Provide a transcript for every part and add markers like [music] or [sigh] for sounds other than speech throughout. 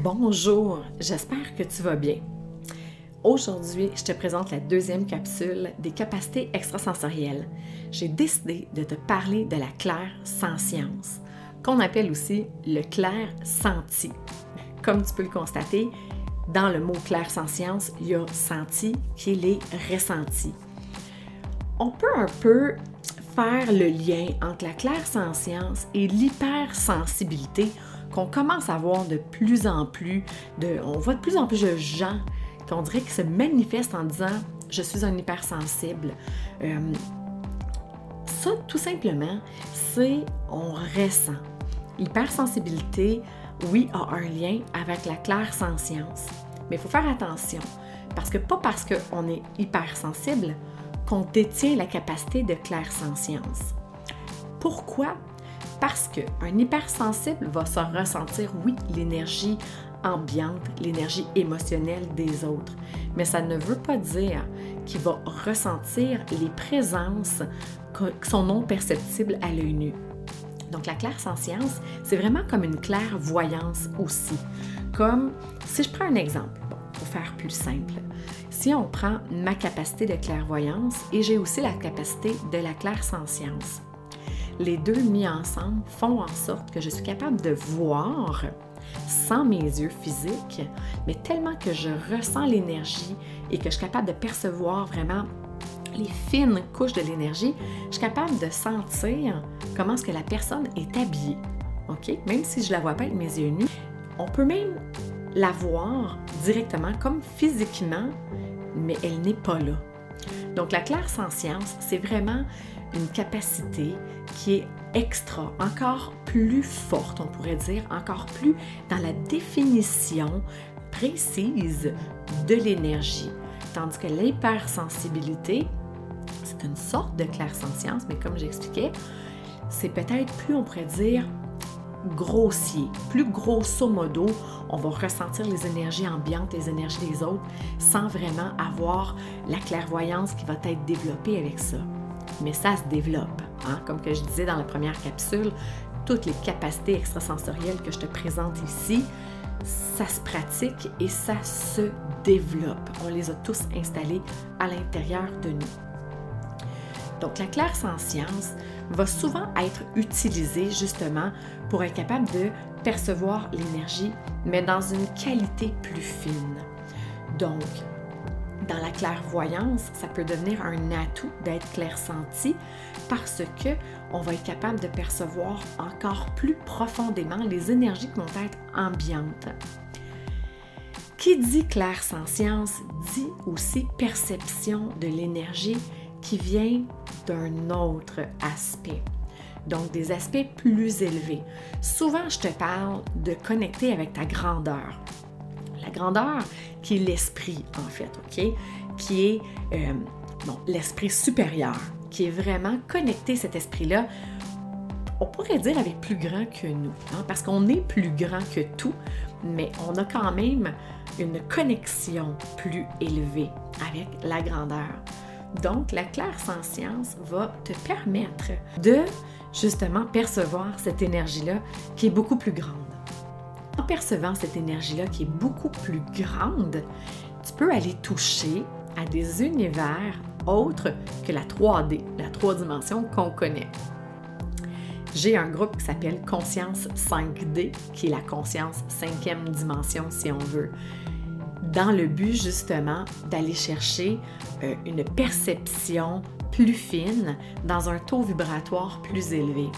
Bonjour, j'espère que tu vas bien. Aujourd'hui, je te présente la deuxième capsule des capacités extrasensorielles. J'ai décidé de te parler de la claire science, qu'on appelle aussi le clair senti. Comme tu peux le constater, dans le mot clair science, il y a senti qui est les ressentis. On peut un peu faire le lien entre la claire science et l'hypersensibilité qu'on commence à voir de plus en plus, de, on voit de plus en plus de gens qu'on dirait qui se manifestent en disant je suis un hypersensible. Euh, ça, tout simplement, c'est on ressent. L'hypersensibilité, oui, a un lien avec la claire science. Mais il faut faire attention, parce que pas parce qu'on est hypersensible qu'on détient la capacité de claire science. Pourquoi? Parce qu'un hypersensible va se ressentir, oui, l'énergie ambiante, l'énergie émotionnelle des autres, mais ça ne veut pas dire qu'il va ressentir les présences qui sont non perceptibles à l'œil nu. Donc la clair-sentience, c'est vraiment comme une claire-voyance aussi. Comme, si je prends un exemple, pour faire plus simple, si on prend ma capacité de clairvoyance et j'ai aussi la capacité de la clair-sentience, les deux mis ensemble font en sorte que je suis capable de voir sans mes yeux physiques, mais tellement que je ressens l'énergie et que je suis capable de percevoir vraiment les fines couches de l'énergie, je suis capable de sentir comment est-ce que la personne est habillée. OK? Même si je ne la vois pas avec mes yeux nus, on peut même la voir directement comme physiquement, mais elle n'est pas là. Donc la claire science, c'est vraiment une capacité qui est extra, encore plus forte, on pourrait dire, encore plus dans la définition précise de l'énergie. Tandis que l'hypersensibilité, c'est une sorte de clair-sentience, mais comme j'expliquais, c'est peut-être plus, on pourrait dire, grossier, plus grosso modo, on va ressentir les énergies ambiantes, les énergies des autres, sans vraiment avoir la clairvoyance qui va être développée avec ça mais ça se développe. Hein. Comme que je disais dans la première capsule, toutes les capacités extrasensorielles que je te présente ici, ça se pratique et ça se développe. On les a tous installés à l'intérieur de nous. Donc la claire science va souvent être utilisée justement pour être capable de percevoir l'énergie, mais dans une qualité plus fine. Donc, dans la clairvoyance, ça peut devenir un atout d'être clairsenti parce que on va être capable de percevoir encore plus profondément les énergies qui vont être ambiantes. Qui dit clair-sentience dit aussi perception de l'énergie qui vient d'un autre aspect. Donc des aspects plus élevés. Souvent, je te parle de connecter avec ta grandeur la grandeur qui est l'esprit, en fait, OK? Qui est euh, l'esprit supérieur, qui est vraiment connecté, cet esprit-là, on pourrait dire avec plus grand que nous, hein, parce qu'on est plus grand que tout, mais on a quand même une connexion plus élevée avec la grandeur. Donc, la claire science va te permettre de justement percevoir cette énergie-là qui est beaucoup plus grande. Percevant cette énergie-là qui est beaucoup plus grande, tu peux aller toucher à des univers autres que la 3D, la 3 dimensions qu'on connaît. J'ai un groupe qui s'appelle Conscience 5D, qui est la conscience cinquième dimension si on veut, dans le but justement d'aller chercher euh, une perception plus fine dans un taux vibratoire plus élevé.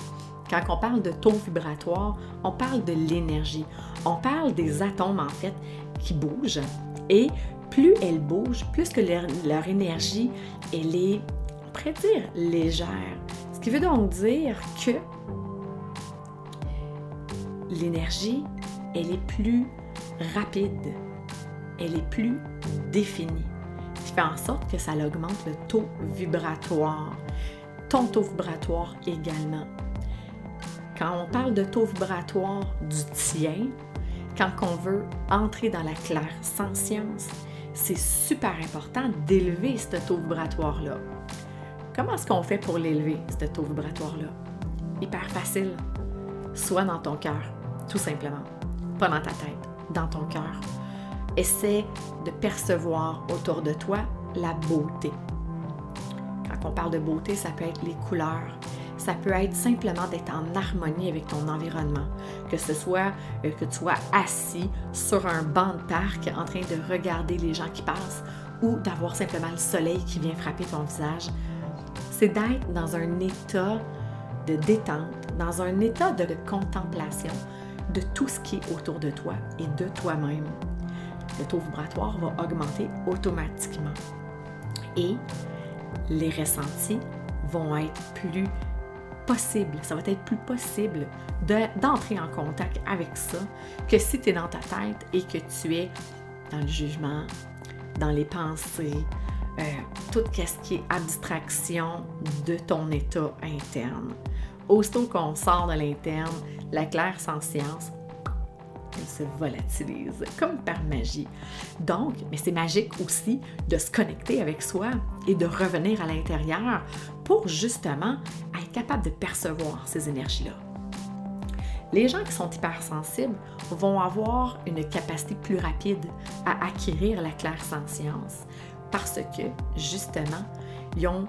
Quand on parle de taux vibratoire, on parle de l'énergie. On parle des atomes en fait qui bougent et plus elles bougent, plus que leur, énergie, elle est, on pourrait dire, légère. Ce qui veut donc dire que l'énergie, elle est plus rapide, elle est plus définie, ce qui fait en sorte que ça augmente le taux vibratoire, ton taux vibratoire également. Quand on parle de taux vibratoire du tien, quand on veut entrer dans la claire sans science, c'est super important d'élever ce taux vibratoire-là. Comment est-ce qu'on fait pour l'élever, ce taux vibratoire-là? Hyper facile. Soit dans ton cœur, tout simplement. Pas dans ta tête. dans ton cœur. Essaie de percevoir autour de toi la beauté. Quand on parle de beauté, ça peut être les couleurs, ça peut être simplement d'être en harmonie avec ton environnement, que ce soit euh, que tu sois assis sur un banc de parc en train de regarder les gens qui passent ou d'avoir simplement le soleil qui vient frapper ton visage. C'est d'être dans un état de détente, dans un état de contemplation de tout ce qui est autour de toi et de toi-même. Le taux vibratoire va augmenter automatiquement et les ressentis vont être plus possibles. Ça va être plus possible d'entrer en contact avec ça que si tu es dans ta tête et que tu es dans le jugement, dans les pensées, euh, tout ce qui est abstraction de ton état interne. Aussitôt qu'on sort de l'interne, la claire sans science, elle se volatilise comme par magie. Donc, mais c'est magique aussi de se connecter avec soi et de revenir à l'intérieur pour justement être capable de percevoir ces énergies-là. Les gens qui sont hypersensibles vont avoir une capacité plus rapide à acquérir la claire science parce que, justement, ils ont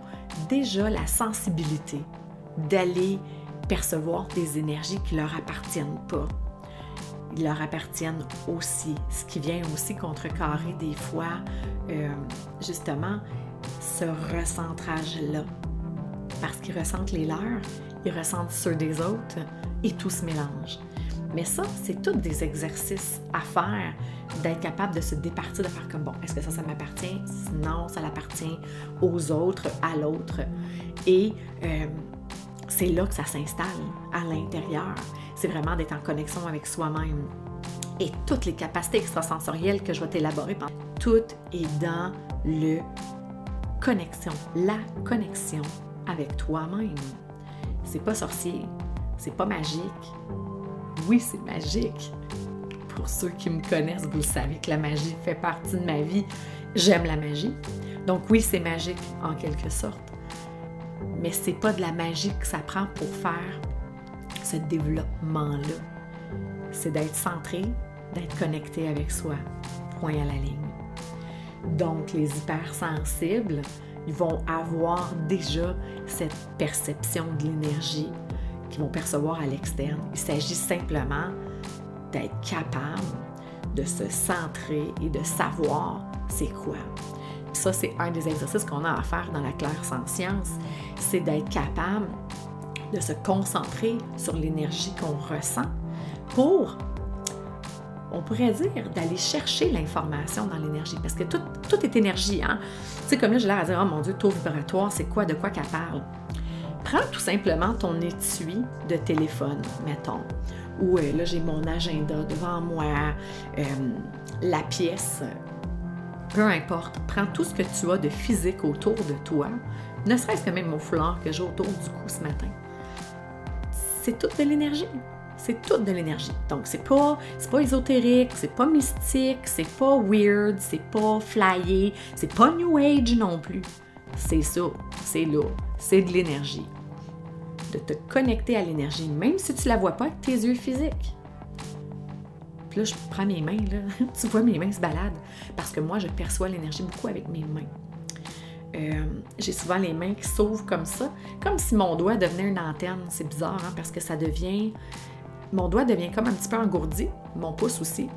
déjà la sensibilité d'aller percevoir des énergies qui ne leur appartiennent pas. Ils leur appartiennent aussi, ce qui vient aussi contrecarrer des fois, euh, justement, ce recentrage-là. Parce qu'ils ressentent les leurs, ils ressentent ceux des autres et tout se mélange. Mais ça, c'est tous des exercices à faire, d'être capable de se départir, de faire comme bon, est-ce que ça, ça m'appartient? Non, ça l'appartient aux autres, à l'autre. Et euh, c'est là que ça s'installe, à l'intérieur. C'est vraiment d'être en connexion avec soi-même. Et toutes les capacités extrasensorielles que je vais t'élaborer, tout est dans le connexion, la connexion avec toi-même. C'est pas sorcier, c'est pas magique. Oui, c'est magique. Pour ceux qui me connaissent, vous savez que la magie fait partie de ma vie. J'aime la magie. Donc oui, c'est magique en quelque sorte mais c'est pas de la magie que ça prend pour faire ce développement-là. C'est d'être centré, d'être connecté avec soi. Point à la ligne. Donc, les hypersensibles, ils vont avoir déjà cette perception de l'énergie qu'ils vont percevoir à l'externe. Il s'agit simplement d'être capable de se centrer et de savoir c'est quoi ça, c'est un des exercices qu'on a à faire dans la claire sans science, c'est d'être capable de se concentrer sur l'énergie qu'on ressent pour, on pourrait dire, d'aller chercher l'information dans l'énergie. Parce que tout, est énergie. Hein? Tu sais, comme là, j'ai l'air à dire, oh mon Dieu, taux vibratoire, c'est quoi, de quoi qu'elle parle? Prends tout simplement ton étui de téléphone, mettons, où euh, là, j'ai mon agenda devant moi, euh, la pièce peu importe, prends tout ce que tu as de physique autour de toi, ne serait-ce que même mon foulard que j'ai autour du cou ce matin. C'est toute de l'énergie. C'est toute de l'énergie. Donc, c'est pas, pas ésotérique, c'est pas mystique, c'est pas weird, c'est pas flyé, c'est pas New Age non plus. C'est ça, c'est là, c'est de l'énergie. De te connecter à l'énergie, même si tu la vois pas avec tes yeux physiques. Puis là, je prends mes mains, là. [laughs] tu vois, mes mains se baladent. Parce que moi, je perçois l'énergie beaucoup avec mes mains. Euh, j'ai souvent les mains qui s'ouvrent comme ça, comme si mon doigt devenait une antenne. C'est bizarre, hein, parce que ça devient. Mon doigt devient comme un petit peu engourdi, mon pouce aussi.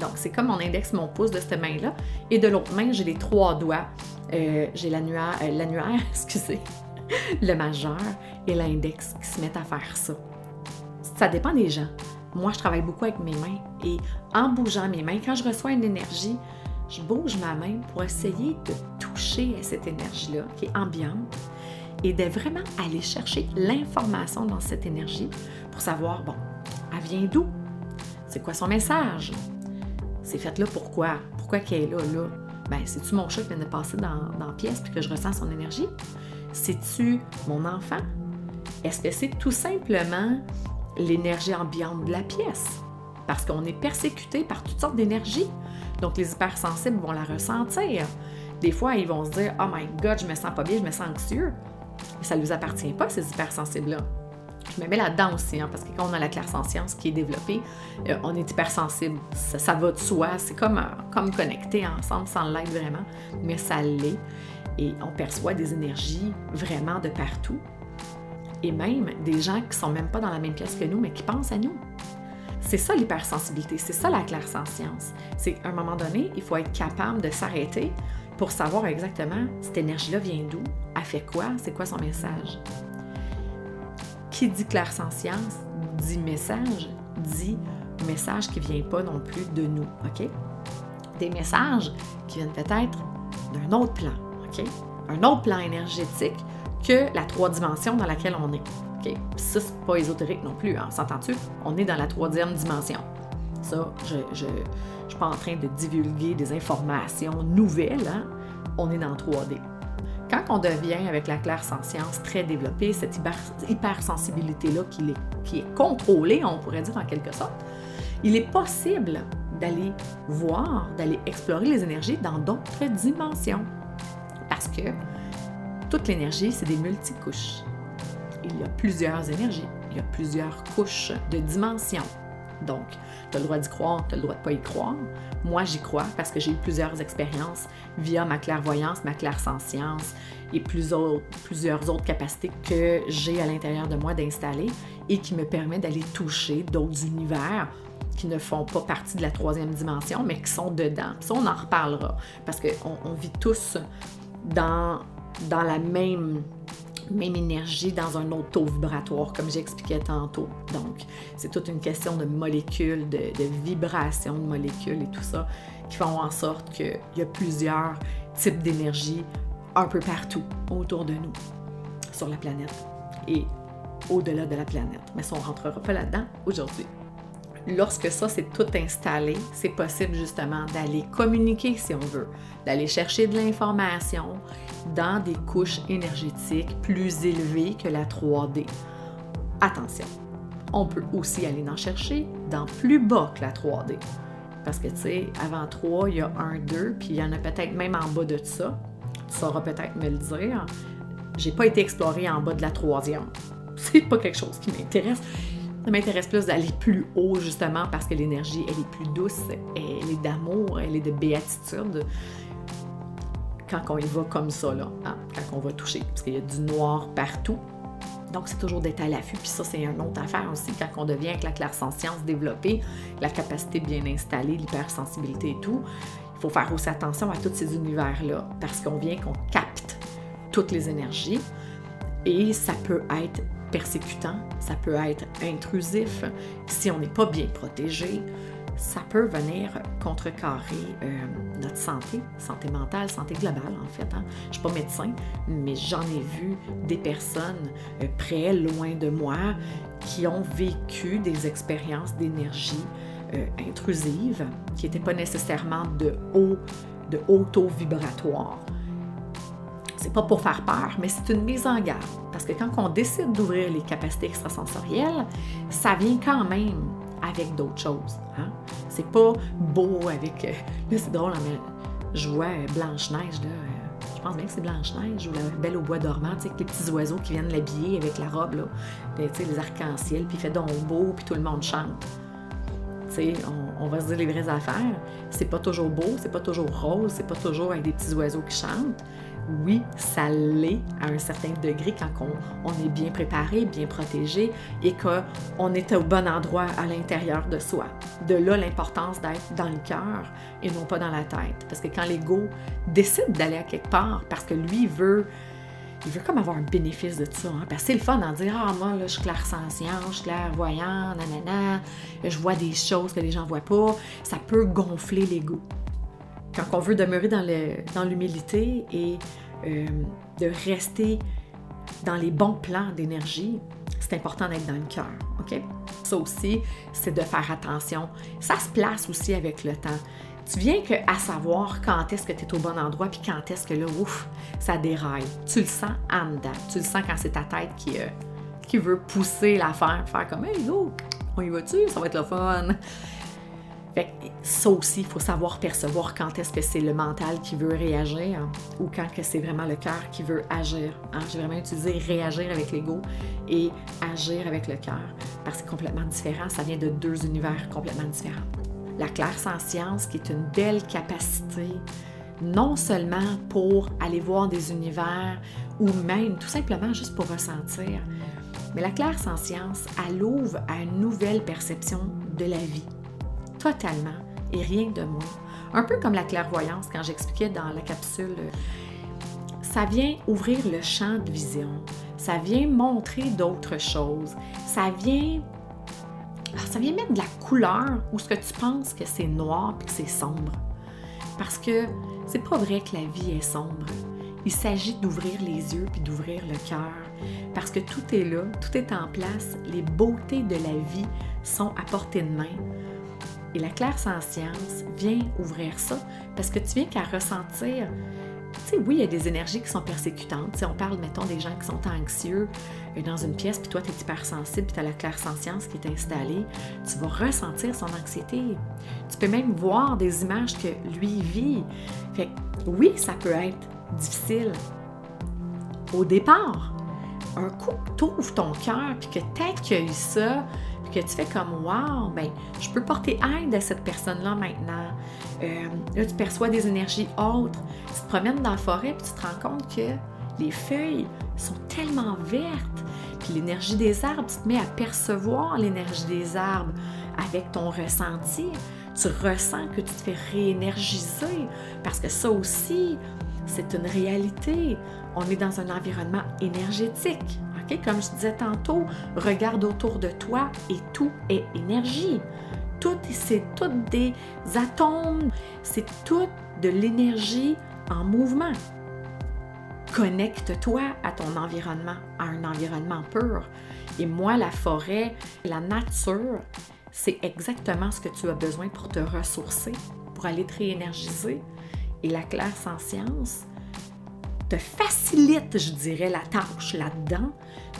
Donc, c'est comme mon index, mon pouce de cette main-là. Et de l'autre main, j'ai les trois doigts. Euh, j'ai l'annuaire, euh, l'annuaire, [laughs] excusez, le majeur et l'index qui se mettent à faire ça. Ça dépend des gens. Moi, je travaille beaucoup avec mes mains et en bougeant mes mains, quand je reçois une énergie, je bouge ma main pour essayer de toucher à cette énergie-là qui est ambiante et de vraiment aller chercher l'information dans cette énergie pour savoir, bon, elle vient d'où? C'est quoi son message? C'est fait là pourquoi? Pourquoi qu'elle est là, là? Ben, c'est-tu mon chat qui vient de passer dans, dans la pièce puis que je ressens son énergie? C'est-tu mon enfant? Est-ce que c'est tout simplement l'énergie ambiante de la pièce, parce qu'on est persécuté par toutes sortes d'énergies. Donc, les hypersensibles vont la ressentir. Des fois, ils vont se dire Oh my God, je me sens pas bien, je me sens anxieux. Ça ne nous appartient pas, ces hypersensibles-là. Je me mets là-dedans aussi, hein, parce que quand on a la clair-sentience qui est développée, euh, on est hypersensible. Ça, ça va de soi. C'est comme, euh, comme connecté ensemble sans l'être vraiment, mais ça l'est. Et on perçoit des énergies vraiment de partout. Et même des gens qui sont même pas dans la même pièce que nous, mais qui pensent à nous. C'est ça l'hypersensibilité, c'est ça la clair-sentience. C'est qu'à un moment donné, il faut être capable de s'arrêter pour savoir exactement cette énergie-là vient d'où, elle fait quoi, c'est quoi son message? Qui dit clair-sentience dit message, dit message qui ne vient pas non plus de nous, OK? Des messages qui viennent peut-être d'un autre plan, OK? Un autre plan énergétique que la trois dimensions dans laquelle on est. OK? Ça, c'est pas ésotérique non plus, hein? s'entend-tu? On est dans la troisième dimension. Ça, je ne je, je suis pas en train de divulguer des informations nouvelles. Hein? On est dans 3D. Quand on devient avec la claire science très développée, cette hyper, hypersensibilité-là qui est, qui est contrôlée, on pourrait dire en quelque sorte, il est possible d'aller voir, d'aller explorer les énergies dans d'autres dimensions. Parce que toute l'énergie, c'est des multicouches. Il y a plusieurs énergies, il y a plusieurs couches de dimensions. Donc, tu as le droit d'y croire, tu as le droit de pas y croire. Moi, j'y crois parce que j'ai eu plusieurs expériences via ma clairvoyance, ma clairsentience et plusieurs, autres capacités que j'ai à l'intérieur de moi d'installer et qui me permettent d'aller toucher d'autres univers qui ne font pas partie de la troisième dimension, mais qui sont dedans. Ça, on en reparlera parce qu'on on vit tous dans la même même énergie dans un autre taux vibratoire, comme j'expliquais tantôt. Donc, c'est toute une question de molécules, de, vibrations de molécules et tout ça qui font en sorte qu'il y a plusieurs types d'énergie un peu partout autour de nous, sur la planète et au-delà de la planète. Mais ça, on ne rentrera pas là-dedans aujourd'hui. Lorsque ça, c'est tout installé, c'est possible justement d'aller communiquer si on veut, d'aller chercher de l'information dans des couches énergétiques plus élevées que la 3D. Attention, on peut aussi aller en chercher dans plus bas que la 3D. Parce que, tu sais, avant 3, il y a 1, 2, puis il y en a peut-être même en bas de ça. Tu sauras peut-être me le dire. J'ai pas été explorée en bas de la troisième. [laughs] C'est pas quelque chose qui m'intéresse. M'intéresse plus d'aller plus haut, justement, parce que l'énergie, elle est plus douce, elle est d'amour, elle est de béatitude quand on y va comme ça, là, hein, quand on va toucher, parce qu'il y a du noir partout. Donc, c'est toujours d'être à l'affût. Puis ça, c'est une autre affaire aussi, quand on devient avec la clair-sentience développée, la capacité bien installée, l'hypersensibilité et tout. Il faut faire aussi attention à tous ces univers-là, parce qu'on vient qu'on capte toutes les énergies. Et ça peut être persécutant, ça peut être intrusif si on n'est pas bien protégé ça peut venir contrecarrer euh, notre santé, santé mentale, santé globale en fait. Hein. Je ne suis pas médecin, mais j'en ai vu des personnes euh, près, loin de moi, qui ont vécu des expériences d'énergie euh, intrusive, qui n'étaient pas nécessairement de haut, de haut taux vibratoire. C'est pas pour faire peur, mais c'est une mise en garde. Parce que quand on décide d'ouvrir les capacités extrasensorielles, ça vient quand même avec d'autres choses. Hein? C'est pas beau avec. Euh, là, c'est drôle, hein, mais je vois euh, Blanche-Neige, là. Euh, je pense bien que c'est Blanche-Neige ou la Belle au bois dormant, avec les petits oiseaux qui viennent l'habiller avec la robe, les arcs-en-ciel, puis il fait donc beau, puis tout le monde chante. On, on, va se dire les vraies affaires. C'est pas toujours beau, c'est pas toujours rose, c'est pas toujours avec des petits oiseaux qui chantent oui, ça l'est à un certain degré quand on, est bien préparé, bien protégé et qu'on est au bon endroit à l'intérieur de soi. De là l'importance d'être dans le cœur et non pas dans la tête. Parce que quand l'ego décide d'aller à quelque part parce que lui veut il veut comme avoir un bénéfice de ça. Hein? Parce que c'est le fun d'en dire Ah, moi, là, je suis clair-sentient, je suis clairvoyant, nanana, je vois des choses que les gens ne voient pas. Ça peut gonfler l'ego quand on veut demeurer dans l'humilité et euh, de rester dans les bons plans d'énergie, c'est important d'être dans le cœur? Ça aussi, c'est de faire attention. Ça se place aussi avec le temps. Tu viens que à savoir quand est-ce que tu es au bon endroit puis quand est-ce que là, ouf, ça déraille. Tu le sens en dedans. Tu le sens quand c'est ta tête qui, euh, qui veut pousser l'affaire, faire comme Hey, go, on y va-tu? Ça va être le fun Fait ça aussi, il faut savoir percevoir quand est-ce que c'est le mental qui veut réagir ou quand que c'est vraiment le cœur qui veut agir. Hein. J'ai vraiment utilisé réagir avec l'ego et agir avec le cœur parce que c'est complètement différent. Ça vient de deux univers complètement différents. La claire science, qui est une belle capacité, non seulement pour aller voir des univers ou même tout simplement juste pour ressentir, mais la claire science, elle ouvre à une nouvelle perception de la vie totalement et rien de moins. Un peu comme la clairvoyance quand j'expliquais dans la capsule. Ça vient ouvrir le champ de vision. Ça vient montrer d'autres choses. Ça vient ah, ça vient mettre de la où ce que tu penses que c'est noir et que c'est sombre. Parce que c'est pas vrai que la vie est sombre. Il s'agit d'ouvrir les yeux puis d'ouvrir le cœur. Parce que tout est là, tout est en place. Les beautés de la vie sont à portée de main. Et la claire science vient ouvrir ça parce que tu viens qu'à ressentir. Sais, oui, il y a des énergies qui sont persécutantes. on parle, mettons, des gens qui sont anxieux euh, dans une pièce, puis toi, tu es hypersensible, puis tu as la science qui est installée. Tu vas ressentir son anxiété. Tu peux même voir des images que lui vit. Fait oui, ça peut être difficile au départ. Un coup tu ton cœur, puis que tu accueilles ça, que tu fais comme Wow, ben, je peux porter aide à cette personne-là maintenant. Euh, là, tu perçois des énergies autres. Tu te promènes dans la forêt puis tu te rends compte que les feuilles sont tellement vertes. Puis l'énergie des arbres, tu te mets à percevoir l'énergie des arbres avec ton ressenti. Tu ressens que tu te fais réénergiser parce que ça aussi, c'est une réalité. On est dans un environnement énergétique. Comme je disais tantôt, regarde autour de toi et tout est énergie. Tout, c'est tout des atomes, c'est tout de l'énergie en mouvement. Connecte-toi à ton environnement, à un environnement pur. Et moi, la forêt, la nature, c'est exactement ce que tu as besoin pour te ressourcer, pour aller te réénergiser. Et la claire sans science, te facilite, je dirais, la tâche là-dedans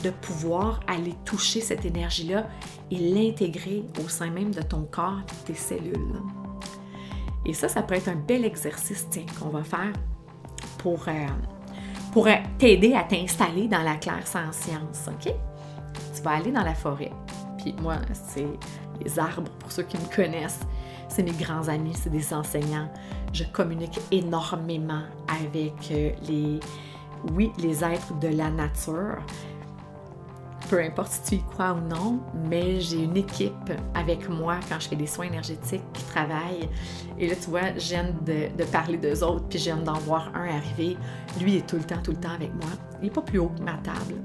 de pouvoir aller toucher cette énergie-là et l'intégrer au sein même de ton corps et tes cellules. Et ça, ça peut être un bel exercice qu'on va faire pour, euh, pour t'aider à t'installer dans la claire sans science. OK? Tu vas aller dans la forêt. Puis moi, c'est les arbres, pour ceux qui me connaissent, c'est mes grands amis, c'est des enseignants. Je communique énormément avec euh, les, oui, les êtres de la nature. Peu importe si tu y crois ou non, mais j'ai une équipe avec moi quand je fais des soins énergétiques qui travaillent. Et là, tu vois, viens de, de parler d'eux autres, puis viens d'en voir un arriver. Lui est tout le temps, tout le temps avec moi. Il n'est pas plus haut que ma table.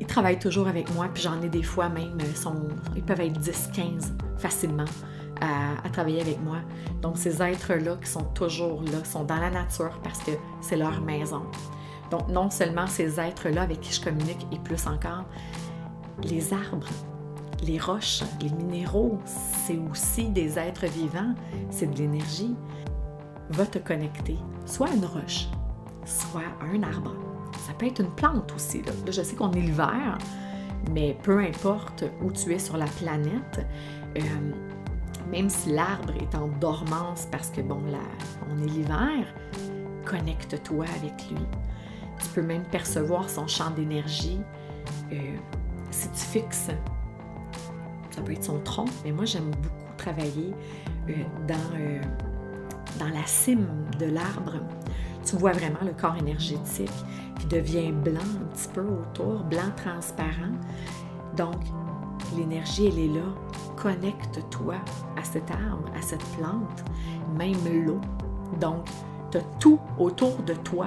Il travaille toujours avec moi, puis j'en ai des fois même, euh, ils peuvent être 10-15 facilement à, travailler avec moi. Donc, ces êtres-là qui sont toujours là, sont dans la nature parce que c'est leur maison. Donc, non seulement ces êtres-là avec qui je communique et plus encore, les arbres, les roches, les minéraux, c'est aussi des êtres vivants, c'est de l'énergie. Va te connecter, soit à une roche, soit à un arbre. Ça peut être une plante aussi. Là, je sais qu'on est l'hiver, mais peu importe où tu es sur la planète, euh, même si l'arbre est en dormance parce que, bon, là, on est l'hiver, connecte-toi avec lui. Tu peux même percevoir son champ d'énergie. Euh, si tu fixes, ça peut être son tronc, mais moi j'aime beaucoup travailler euh, dans, euh, dans la cime de l'arbre. Tu vois vraiment le corps énergétique qui devient blanc un petit peu autour, blanc transparent. Donc, l'énergie, elle est là connecte-toi à cet arbre, à cette plante, même l'eau. Donc, tu as tout autour de toi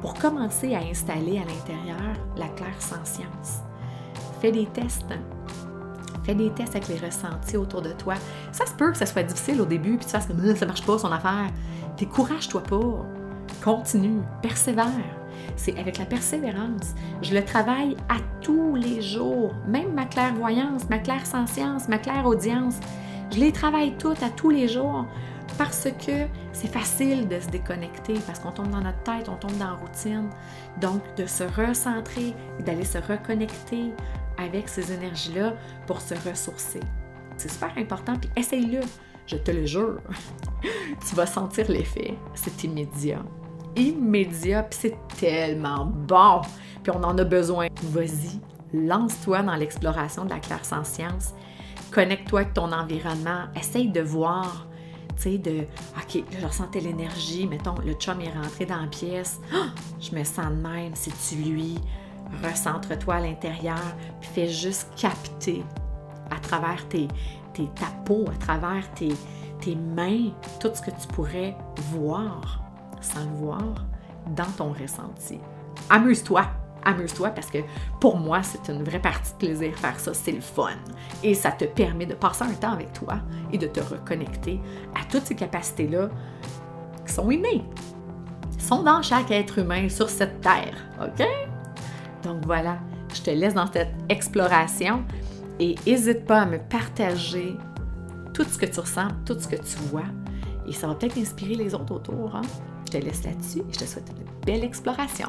pour commencer à installer à l'intérieur la claire sans science. Fais des tests. Fais des tests avec les ressentis autour de toi. Ça se peut que ça soit difficile au début, puis tu fasses que euh, ça marche pas son affaire. Décourage-toi pas. Continue, persévère. C'est avec la persévérance. Je le travaille à tous les jours. Même ma clairvoyance, ma claire science, ma claire audience. Je les travaille toutes à tous les jours parce que c'est facile de se déconnecter, parce qu'on tombe dans notre tête, on tombe dans la routine. Donc, de se recentrer, d'aller se reconnecter avec ces énergies-là pour se ressourcer. C'est super important, puis essaye-le. Je te le jure. [laughs] tu vas sentir l'effet. C'est immédiat. Immédiat, puis c'est tellement bon. Puis on en a besoin. Vas-y, lance-toi dans l'exploration de la clair-science. Connecte-toi avec ton environnement. Essaye de voir tu sais, de OK, je ressentais l'énergie, mettons, le chum est rentré dans la pièce, ah! je me sens de même, c'est-tu lui? Recentre-toi à l'intérieur, puis fais juste capter à travers tes, tes, ta peau, à travers tes mains, tout ce que tu pourrais voir, sans le voir, dans ton ressenti. Amuse-toi! amuse-toi parce que pour moi, c'est une vraie partie de plaisir faire ça, c'est le fun. Et ça te permet de passer un temps avec toi et de te reconnecter à toutes ces capacités-là qui sont innées, sont dans chaque être humain sur cette terre, OK? Donc voilà, je te laisse dans cette exploration et n'hésite pas à me partager tout ce que tu ressens, tout ce que tu vois. Et ça va peut-être inspirer les autres autour. Hein? Je te laisse là-dessus et je te souhaite une belle exploration.